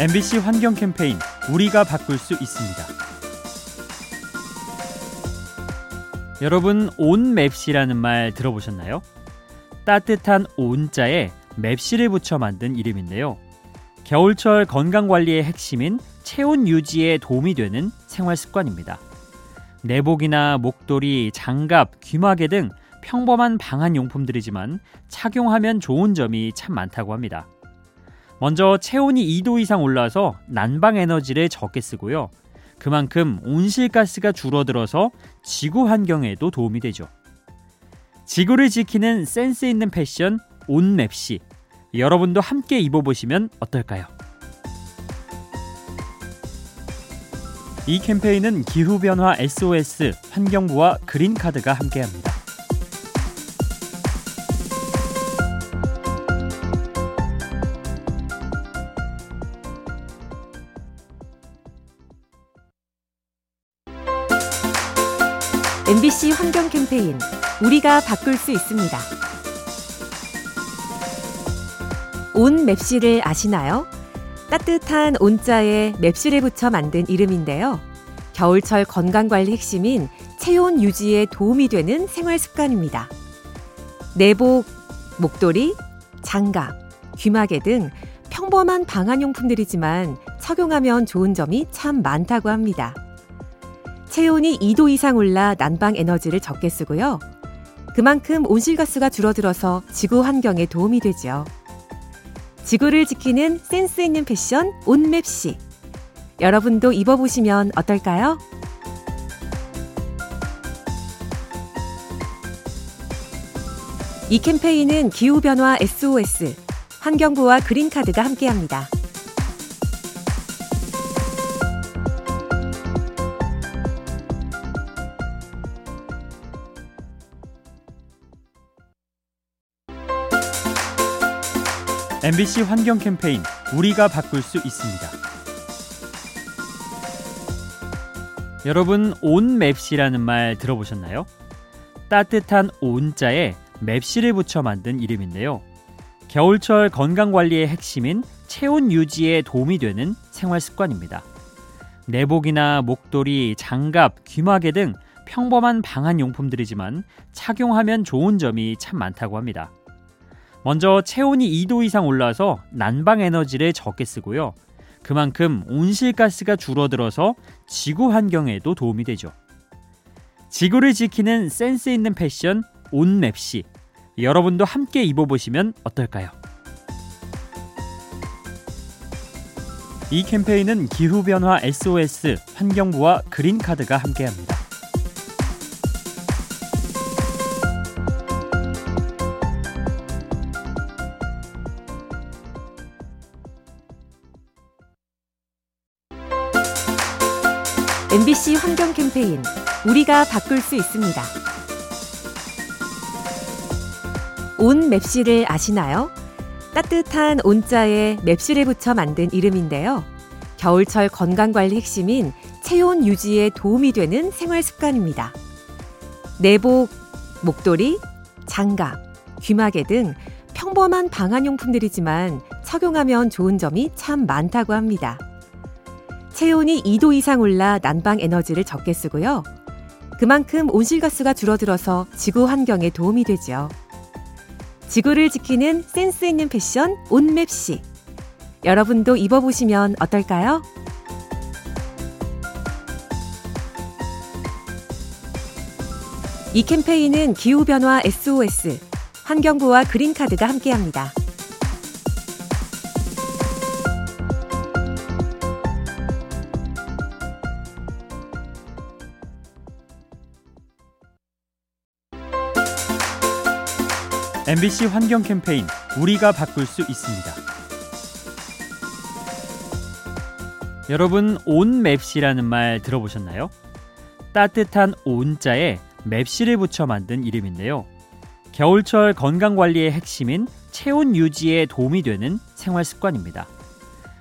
MBC 환경 캠페인 우리가 바꿀 수 있습니다. 여러분 온 맵시라는 말 들어보셨나요? 따뜻한 온자에 맵시를 붙여 만든 이름인데요. 겨울철 건강 관리의 핵심인 체온 유지에 도움이 되는 생활 습관입니다. 내복이나 목도리, 장갑, 귀마개 등 평범한 방한 용품들이지만 착용하면 좋은 점이 참 많다고 합니다. 먼저 체온이 2도 이상 올라서 난방 에너지를 적게 쓰고요. 그만큼 온실가스가 줄어들어서 지구 환경에도 도움이 되죠. 지구를 지키는 센스 있는 패션 온맵시 여러분도 함께 입어보시면 어떨까요? 이 캠페인은 기후변화 SOS 환경부와 그린카드가 함께합니다. MBC 환경 캠페인 우리가 바꿀 수 있습니다. 온 맵시를 아시나요? 따뜻한 온자에 맵시를 붙여 만든 이름인데요. 겨울철 건강관리 핵심인 체온 유지에 도움이 되는 생활 습관입니다. 내복, 목도리, 장갑, 귀마개 등 평범한 방한용품들이지만 착용하면 좋은 점이 참 많다고 합니다. 체온이 2도 이상 올라 난방 에너지를 적게 쓰고요. 그만큼 온실가스가 줄어들어서 지구 환경에 도움이 되죠. 지구를 지키는 센스 있는 패션 온맵시. 여러분도 입어보시면 어떨까요? 이 캠페인은 기후변화 SOS, 환경부와 그린카드가 함께합니다. MBC 환경 캠페인 우리가 바꿀 수 있습니다. 여러분 온 맵시라는 말 들어보셨나요? 따뜻한 온자에 맵시를 붙여 만든 이름인데요. 겨울철 건강 관리의 핵심인 체온 유지에 도움이 되는 생활 습관입니다. 내복이나 목도리, 장갑, 귀마개 등 평범한 방한 용품들이지만 착용하면 좋은 점이 참 많다고 합니다. 먼저 체온이 2도 이상 올라서 난방 에너지를 적게 쓰고요. 그만큼 온실가스가 줄어들어서 지구 환경에도 도움이 되죠. 지구를 지키는 센스 있는 패션 온맵시 여러분도 함께 입어보시면 어떨까요? 이 캠페인은 기후변화 SOS 환경부와 그린카드가 함께합니다. MBC 환경 캠페인 우리가 바꿀 수 있습니다. 온 맵시를 아시나요? 따뜻한 온자에 맵시를 붙여 만든 이름인데요. 겨울철 건강관리 핵심인 체온 유지에 도움이 되는 생활 습관입니다. 내복, 목도리, 장갑, 귀마개 등 평범한 방한용품들이지만 착용하면 좋은 점이 참 많다고 합니다. 체온이 2도 이상 올라 난방 에너지를 적게 쓰고요. 그만큼 온실가스가 줄어들어서 지구 환경에 도움이 되죠. 지구를 지키는 센스 있는 패션 온맵시. 여러분도 입어보시면 어떨까요? 이 캠페인은 기후변화 SOS, 환경부와 그린카드가 함께합니다. MBC 환경 캠페인 우리가 바꿀 수 있습니다. 여러분 온 맵시라는 말 들어보셨나요? 따뜻한 온자에 맵시를 붙여 만든 이름인데요. 겨울철 건강 관리의 핵심인 체온 유지에 도움이 되는 생활 습관입니다.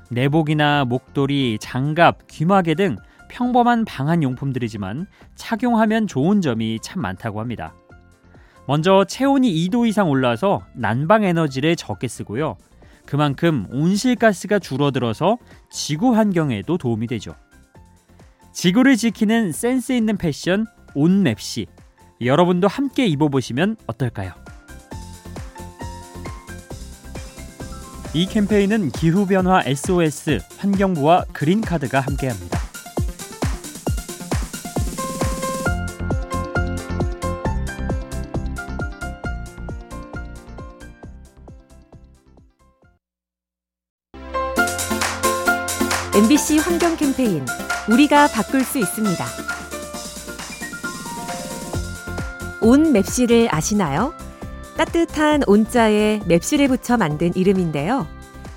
내복이나 목도리, 장갑, 귀마개 등 평범한 방한 용품들이지만 착용하면 좋은 점이 참 많다고 합니다. 먼저 체온이 2도 이상 올라서 난방 에너지를 적게 쓰고요. 그만큼 온실가스가 줄어들어서 지구 환경에도 도움이 되죠. 지구를 지키는 센스 있는 패션 온맵시 여러분도 함께 입어보시면 어떨까요? 이 캠페인은 기후변화 SOS 환경부와 그린카드가 함께합니다. MBC 환경 캠페인 우리가 바꿀 수 있습니다. 온 맵시를 아시나요? 따뜻한 온자에 맵시를 붙여 만든 이름인데요.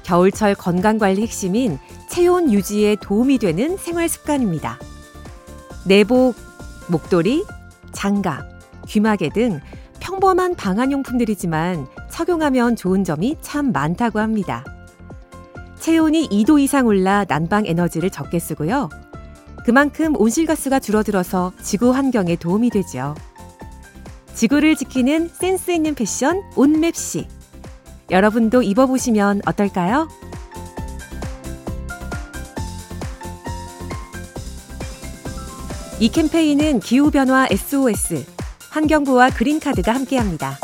겨울철 건강관리 핵심인 체온 유지에 도움이 되는 생활 습관입니다. 내복, 목도리, 장갑, 귀마개 등 평범한 방한용품들이지만 착용하면 좋은 점이 참 많다고 합니다. 체온이 2도 이상 올라 난방 에너지를 적게 쓰고요. 그만큼 온실가스가 줄어들어서 지구 환경에 도움이 되죠. 지구를 지키는 센스 있는 패션 온맵시. 여러분도 입어보시면 어떨까요? 이 캠페인은 기후변화 SOS, 환경부와 그린카드가 함께합니다.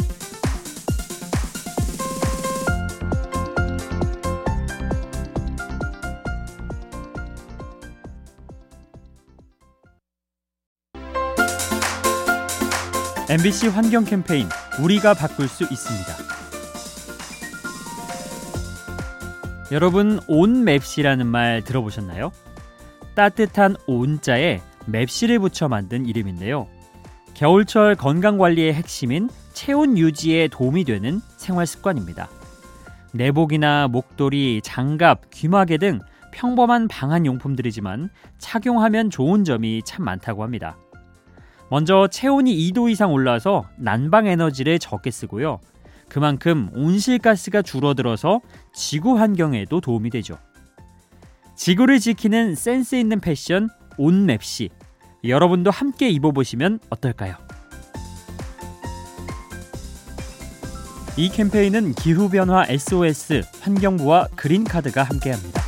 MBC 환경 캠페인 우리가 바꿀 수 있습니다. 여러분 온 맵시라는 말 들어보셨나요? 따뜻한 온자에 맵시를 붙여 만든 이름인데요. 겨울철 건강 관리의 핵심인 체온 유지에 도움이 되는 생활 습관입니다. 내복이나 목도리, 장갑, 귀마개 등 평범한 방한 용품들이지만 착용하면 좋은 점이 참 많다고 합니다. 먼저 체온이 2도 이상 올라서 난방 에너지를 적게 쓰고요. 그만큼 온실가스가 줄어들어서 지구 환경에도 도움이 되죠. 지구를 지키는 센스 있는 패션 온맵시 여러분도 함께 입어보시면 어떨까요? 이 캠페인은 기후변화 SOS 환경부와 그린카드가 함께합니다.